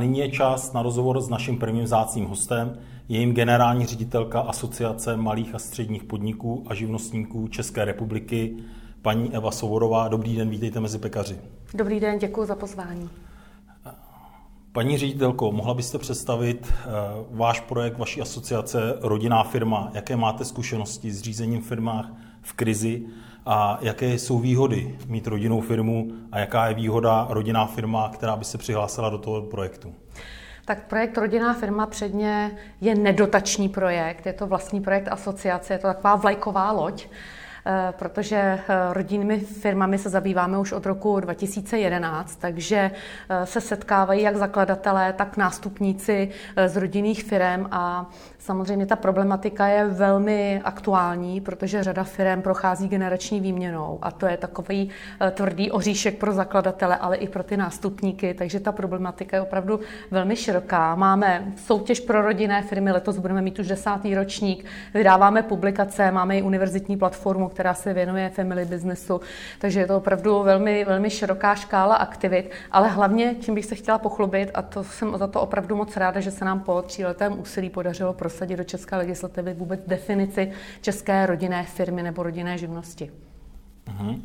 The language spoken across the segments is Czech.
Nyní je čas na rozhovor s naším prvním zácným hostem, je jim generální ředitelka Asociace malých a středních podniků a živnostníků České republiky, paní Eva Sovorová. Dobrý den, vítejte mezi pekaři. Dobrý den, děkuji za pozvání. Paní ředitelko, mohla byste představit uh, váš projekt, vaší asociace Rodinná firma? Jaké máte zkušenosti s řízením firmách v krizi a jaké jsou výhody mít rodinnou firmu a jaká je výhoda rodinná firma, která by se přihlásila do toho projektu? Tak projekt Rodinná firma předně je nedotační projekt, je to vlastní projekt asociace, je to taková vlajková loď, protože eh, rodinnými firmami se zabýváme už od roku 2011, takže eh, se setkávají jak zakladatelé, tak nástupníci z rodinných firm a samozřejmě ta problematika je velmi aktuální, protože řada firm prochází generační výměnou a to je takový tvrdý oříšek pro zakladatele, ale i pro ty nástupníky, takže ta problematika je opravdu velmi široká. Máme soutěž pro rodinné firmy, letos budeme mít už desátý ročník, vydáváme publikace, máme i univerzitní platformu, která se věnuje family businessu, takže je to opravdu velmi, velmi široká škála aktivit, ale hlavně, čím bych se chtěla pochlubit, a to jsem za to opravdu moc ráda, že se nám po tříletém úsilí podařilo prosadit do české legislativy vůbec definici české rodinné firmy nebo rodinné živnosti. Uh-huh.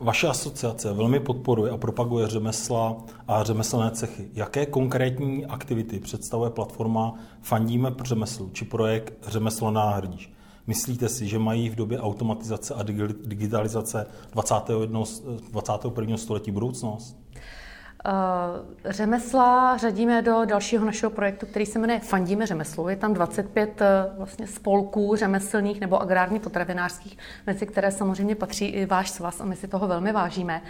Vaše asociace velmi podporuje a propaguje řemesla a řemeslné cechy. Jaké konkrétní aktivity představuje platforma Fandíme řemeslu či projekt Řemeslo náhrdíš? Myslíte si, že mají v době automatizace a digitalizace 21. 21. století budoucnost? Uh, řemesla řadíme do dalšího našeho projektu, který se jmenuje Fandíme řemeslu. Je tam 25 uh, eh, vlastně spolků řemeslných nebo agrárně potravinářských, mezi které samozřejmě patří i váš svaz a my si toho velmi vážíme.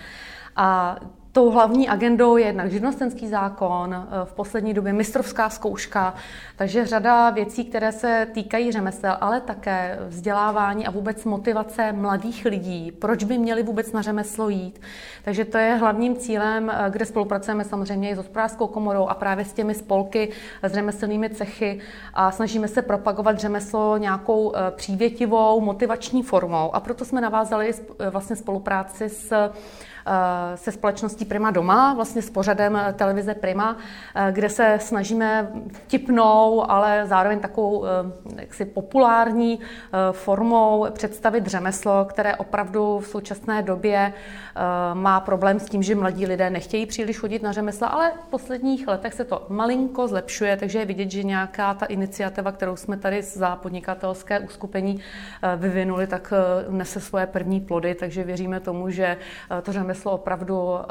A Tou hlavní agendou je jednak živnostenský zákon, eh, v poslední době mistrovská zkouška, takže řada věcí, které se týkají řemesel, ale také vzdělávání a vůbec motivace mladých lidí, proč by měli vůbec na řemeslo jít. Takže to je hlavním cílem, eh, kde spolupracujeme samozřejmě i s hospodářskou komorou a právě s těmi spolky, s řemeslnými cechy a snažíme se propagovat řemeslo nějakou eh, přívětivou, motivační formou. A proto jsme navázali vlastně spolupráci s se společností Prima Doma, vlastně s pořadem televize Prima, eh, kde se snažíme tipnou, ale zároveň takovou eh, jaksi populární formou představit řemeslo, které opravdu v současné době má problém s tím, že mladí lidé nechtějí příliš chodit na řemesla, ale v posledních letech se to malinko zlepšuje, takže je vidět, že nějaká ta iniciativa, kterou jsme tady za podnikatelské uskupení vyvinuli, tak nese svoje první plody, takže věříme tomu, že to řemeslo řemeslo opravdu eh,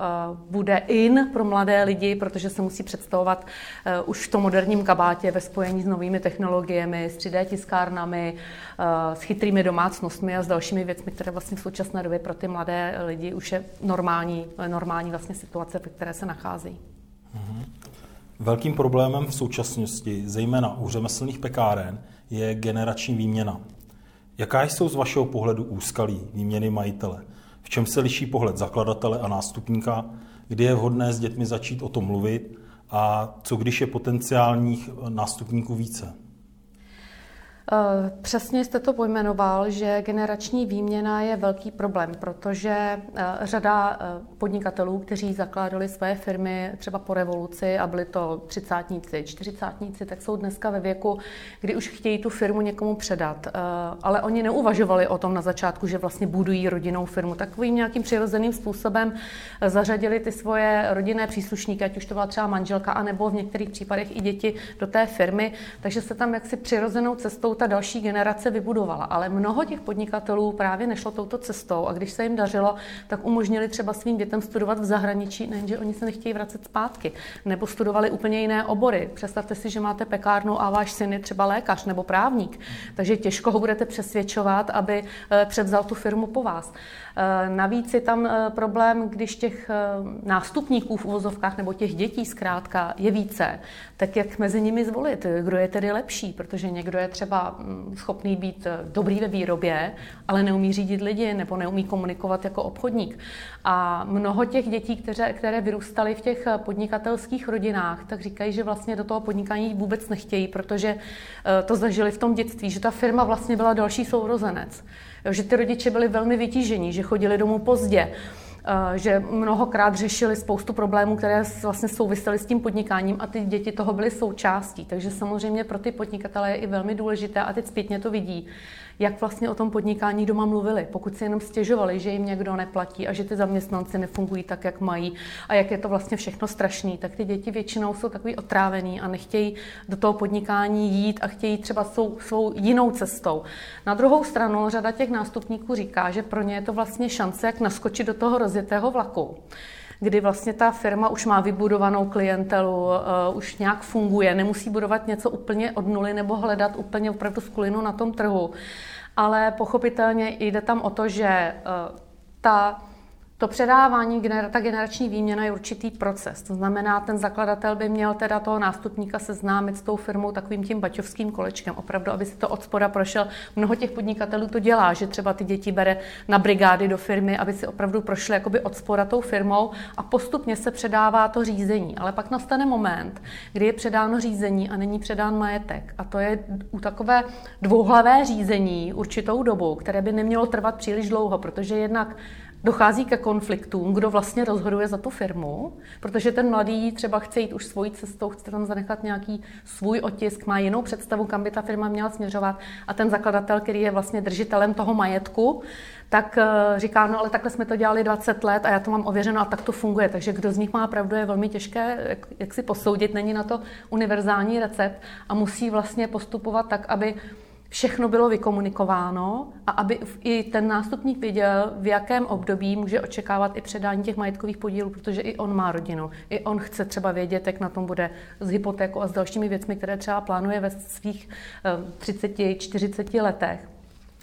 bude in pro mladé lidi, protože se musí představovat eh, už v tom moderním kabátě ve spojení s novými technologiemi, s 3D tiskárnami, eh, s chytrými domácnostmi a s dalšími věcmi, které vlastně v současné době pro ty mladé lidi už je normální, normální vlastně situace, ve které se nacházejí. Mhm. Velkým problémem v současnosti, zejména u řemeslných pekáren, je generační výměna. Jaká jsou z vašeho pohledu úskalí výměny majitele? V čem se liší pohled zakladatele a nástupníka, kdy je vhodné s dětmi začít o tom mluvit a co když je potenciálních nástupníků více. Eh, přesně jste to pojmenoval, že generační výměna je velký problém, protože eh, řada eh, podnikatelů, kteří zakládali své firmy třeba po revoluci a byli to třicátníci, čtyřicátníci, tak jsou dneska ve věku, kdy už chtějí tu firmu někomu předat. Ale oni neuvažovali o tom na začátku, že vlastně budují rodinnou firmu. Takovým nějakým přirozeným způsobem zařadili ty svoje rodinné příslušníky, ať už to byla třeba manželka, anebo v některých případech i děti do té firmy. Takže se tam jaksi přirozenou cestou ta další generace vybudovala. Ale mnoho těch podnikatelů právě nešlo touto cestou a když se jim dařilo, tak umožnili třeba svým dětem studovat v zahraničí, nejenže oni se nechtějí vracet zpátky, nebo studovali úplně jiné obory. Představte si, že máte pekárnu a váš syn je třeba lékař nebo právník, takže těžko ho budete přesvědčovat, aby eh, převzal tu firmu po vás. Eh, navíc je tam eh, problém, když těch nástupníků v uvozovkách nebo těch dětí zkrátka je více, tak jak mezi nimi zvolit, kdo je tedy lepší, protože někdo je třeba mm, schopný být eh, dobrý ve výrobě, ale neumí řídit lidi nebo neumí komunikovat jako obchodník. A mnoho těch dětí, které, které vyrůstaly v těch eh, podnikatelských rodinách, tak říkají, že vlastně do toho podnikání vůbec nechtějí, protože eh, to zažili v tom dětství, že ta firma vlastně byla další sourozenec. Že ty rodiče byli velmi vytížení, že chodili domů pozdě, že mnohokrát řešili spoustu problémů, které vlastně souvisely s tím podnikáním a ty děti toho byly součástí. Takže samozřejmě pro ty podnikatele je i velmi důležité a teď zpětně to vidí, jak vlastně o tom podnikání doma mluvili. Pokud si jenom stěžovali, že jim někdo neplatí a že ty zaměstnanci nefungují tak, jak mají a jak je to vlastně všechno strašný, tak ty děti většinou jsou takový otrávený a nechtějí do toho podnikání jít a chtějí třeba svou, svou jinou cestou. Na druhou stranu řada těch nástupníků říká, že pro ně je to vlastně šance, jak naskočit do toho rozjetého vlaku kdy vlastně ta firma už má vybudovanou klientelu, uh, už nějak funguje, nemusí budovat něco úplně od nuly nebo hledat úplně opravdu skulinu na tom trhu. Ale pochopitelně jde tam o to, že uh, ta to předávání, ta generační výměna je určitý proces. To znamená, ten zakladatel by měl teda toho nástupníka seznámit s tou firmou takovým tím baťovským kolečkem. Opravdu, aby si to od spoda prošel. Mnoho těch podnikatelů to dělá, že třeba ty děti bere na brigády do firmy, aby si opravdu prošly jakoby od spoda tou firmou a postupně se předává to řízení. Ale pak nastane moment, kdy je předáno řízení a není předán majetek. A to je u takové dvouhlavé řízení určitou dobu, které by nemělo trvat příliš dlouho, protože jednak dochází ke konfliktům, kdo vlastně rozhoduje za tu firmu, protože ten mladý třeba chce jít už svojí cestou, chce tam zanechat nějaký svůj otisk, má jinou představu, kam by ta firma měla směřovat a ten zakladatel, který je vlastně držitelem toho majetku, tak eh, říká, no ale takhle jsme to dělali 20 let a já to mám ověřeno a tak to funguje. Takže kdo z nich má pravdu, je velmi těžké, jak, jak si posoudit, není na to univerzální recept a musí vlastně postupovat tak, aby všechno bylo vykomunikováno a aby i ten nástupník viděl, v jakém období může očekávat i předání těch majetkových podílů, protože i on má rodinu. I on chce třeba vědět, jak na tom bude s hypotékou a s dalšími věcmi, které třeba plánuje ve svých 30-40 eh, letech.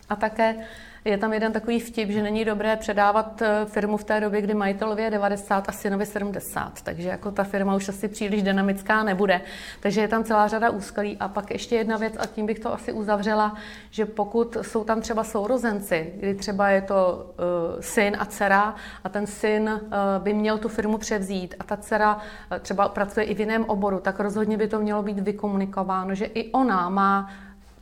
A také je tam jeden takový vtip, že není dobré předávat eh, firmu v té době, kdy majitelově je 90 a synovi 70. Takže jako ta firma už asi příliš dynamická nebude. Takže je tam celá řada úskalí. A pak ještě jedna věc, a tím bych to asi uzavřela, že pokud jsou tam třeba sourozenci, kdy třeba je to uh, syn a dcera a ten syn uh, by měl tu firmu převzít a ta dcera uh, třeba pracuje i v jiném oboru, tak rozhodně by to mělo být vykomunikováno, že i ona má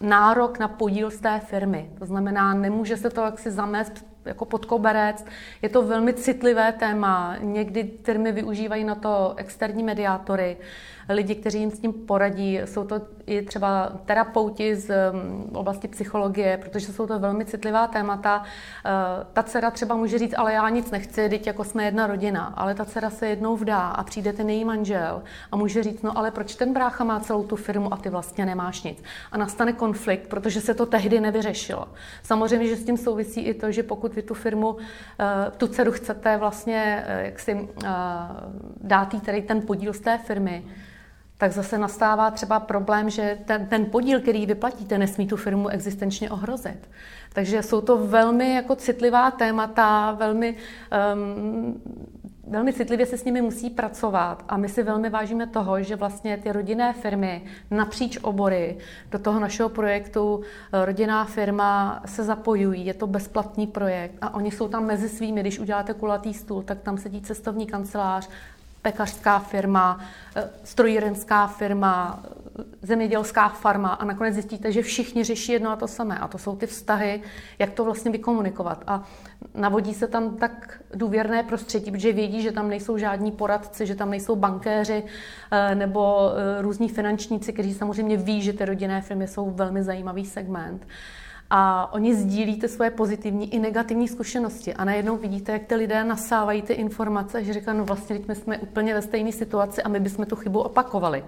nárok na podíl z té firmy. To znamená, nemůže se to jaksi zamést jako pod koberec. Je to velmi citlivé téma. Někdy firmy využívají na to externí mediátory lidi, kteří jim s tím poradí. Jsou to i třeba terapeuti z mm, oblasti psychologie, protože jsou to velmi citlivá témata. Eh, ta dcera třeba může říct, ale já nic nechci, teď jako jsme jedna rodina, ale ta dcera se jednou vdá a přijde ten její manžel a může říct, no ale proč ten brácha má celou tu firmu a ty vlastně nemáš nic. A nastane konflikt, protože se to tehdy nevyřešilo. Samozřejmě, že s tím souvisí i to, že pokud vy tu firmu, eh, tu dceru chcete vlastně eh, jak si dát tady ten podíl z té firmy, tak zase nastává třeba problém, že ten, ten podíl, který vyplatíte, nesmí tu firmu existenčně ohrozit. Takže jsou to velmi jako citlivá témata, velmi, um, velmi citlivě se s nimi musí pracovat. A my si velmi vážíme toho, že vlastně ty rodinné firmy napříč obory do toho našeho projektu eh, rodinná firma se zapojují, je to bezplatný projekt a oni jsou tam mezi svými, když uděláte kulatý stůl, tak tam sedí cestovní kancelář, pekařská firma, eh, strojírenská firma, eh, zemědělská farma a nakonec zjistíte, že všichni řeší jedno a to samé. A to jsou ty vztahy, jak to vlastně vykomunikovat. A navodí se tam tak důvěrné prostředí, protože vědí, že tam nejsou žádní poradci, že tam nejsou bankéři eh, nebo různí finančníci, kteří samozřejmě ví, že ty rodinné firmy jsou velmi zajímavý segment a oni sdílí ty svoje pozitivní i negativní zkušenosti a najednou vidíte, jak ty lidé nasávají ty informace, že říkají, no vlastně my jsme úplně ve stejné situaci a my bychom tu chybu opakovali.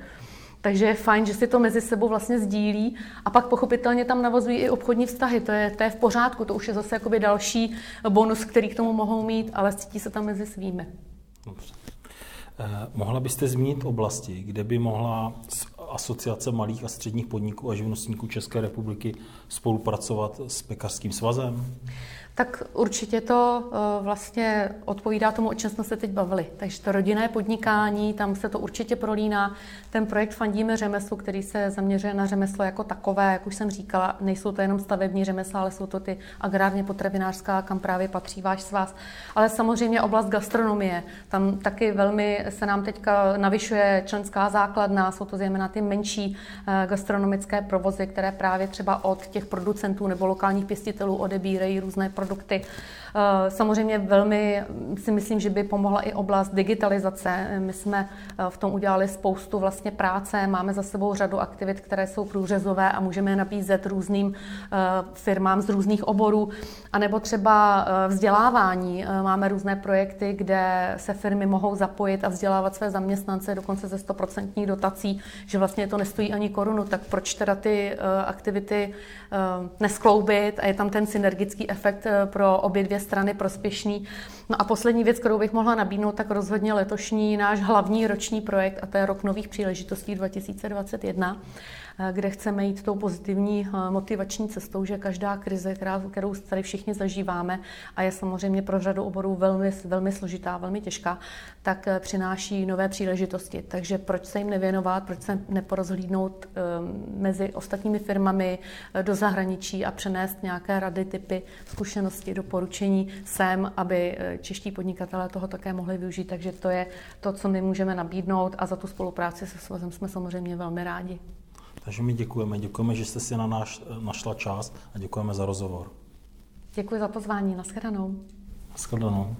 Takže je fajn, že si to mezi sebou vlastně sdílí a pak pochopitelně tam navazují i obchodní vztahy. To je, to je v pořádku, to už je zase jakoby další bonus, který k tomu mohou mít, ale cítí se tam mezi svými. Dobře. Eh, mohla byste zmínit oblasti, kde by mohla Asociace malých a středních podniků a živnostníků České republiky spolupracovat s Pekařským svazem? Tak určitě to eh, vlastně odpovídá tomu, o čem jsme se teď bavili. Takže to rodinné podnikání, tam se to určitě prolíná. Ten projekt Fandíme řemeslu, který se zaměřuje na řemeslo jako takové, jak už jsem říkala, nejsou to jenom stavební řemesla, ale jsou to ty agrárně potravinářská, kam právě patří váš svaz. Ale samozřejmě oblast gastronomie. Tam taky velmi se nám teďka navyšuje členská základna, jsou to zejména ty menší eh, gastronomické provozy, které právě třeba od těch producentů nebo lokálních pěstitelů odebírají různé produkty. Eh, samozřejmě velmi si myslím, že by pomohla i oblast digitalizace. My jsme eh, v tom udělali spoustu vlastně práce, máme za sebou řadu aktivit, které jsou průřezové a můžeme je nabízet různým firmám z různých oborů, anebo třeba vzdělávání. Máme různé projekty, kde se firmy mohou zapojit a vzdělávat své zaměstnance dokonce ze 100% dotací, že vlastně to nestojí ani korunu, tak proč teda ty aktivity neskloubit a je tam ten synergický efekt pro obě dvě strany prospěšný. No a poslední věc, kterou bych mohla nabídnout, tak rozhodně letošní náš hlavní roční projekt, a to je rok nových příležitostí 2021 Eh, kde chceme jít tou pozitivní eh, motivační cestou, že každá krize, kterou tady všichni zažíváme a je samozřejmě pro řadu oborů velmi, velmi složitá, velmi těžká, tak eh, přináší nové příležitosti. Takže proč se jim nevěnovat, proč se neporozhlídnout mezi ostatními firmami do zahraničí a přenést nějaké rady, typy, zkušenosti, doporučení sem, aby čeští podnikatelé toho také mohli využít. Takže to je to, co my můžeme nabídnout a za tu spolupráci se svazem jsme samozřejmě velmi rádi. Takže my děkujeme. Děkujeme, že jste si na náš našla čas a děkujeme za rozhovor. Děkuji za pozvání. Naschledanou. Naschledanou.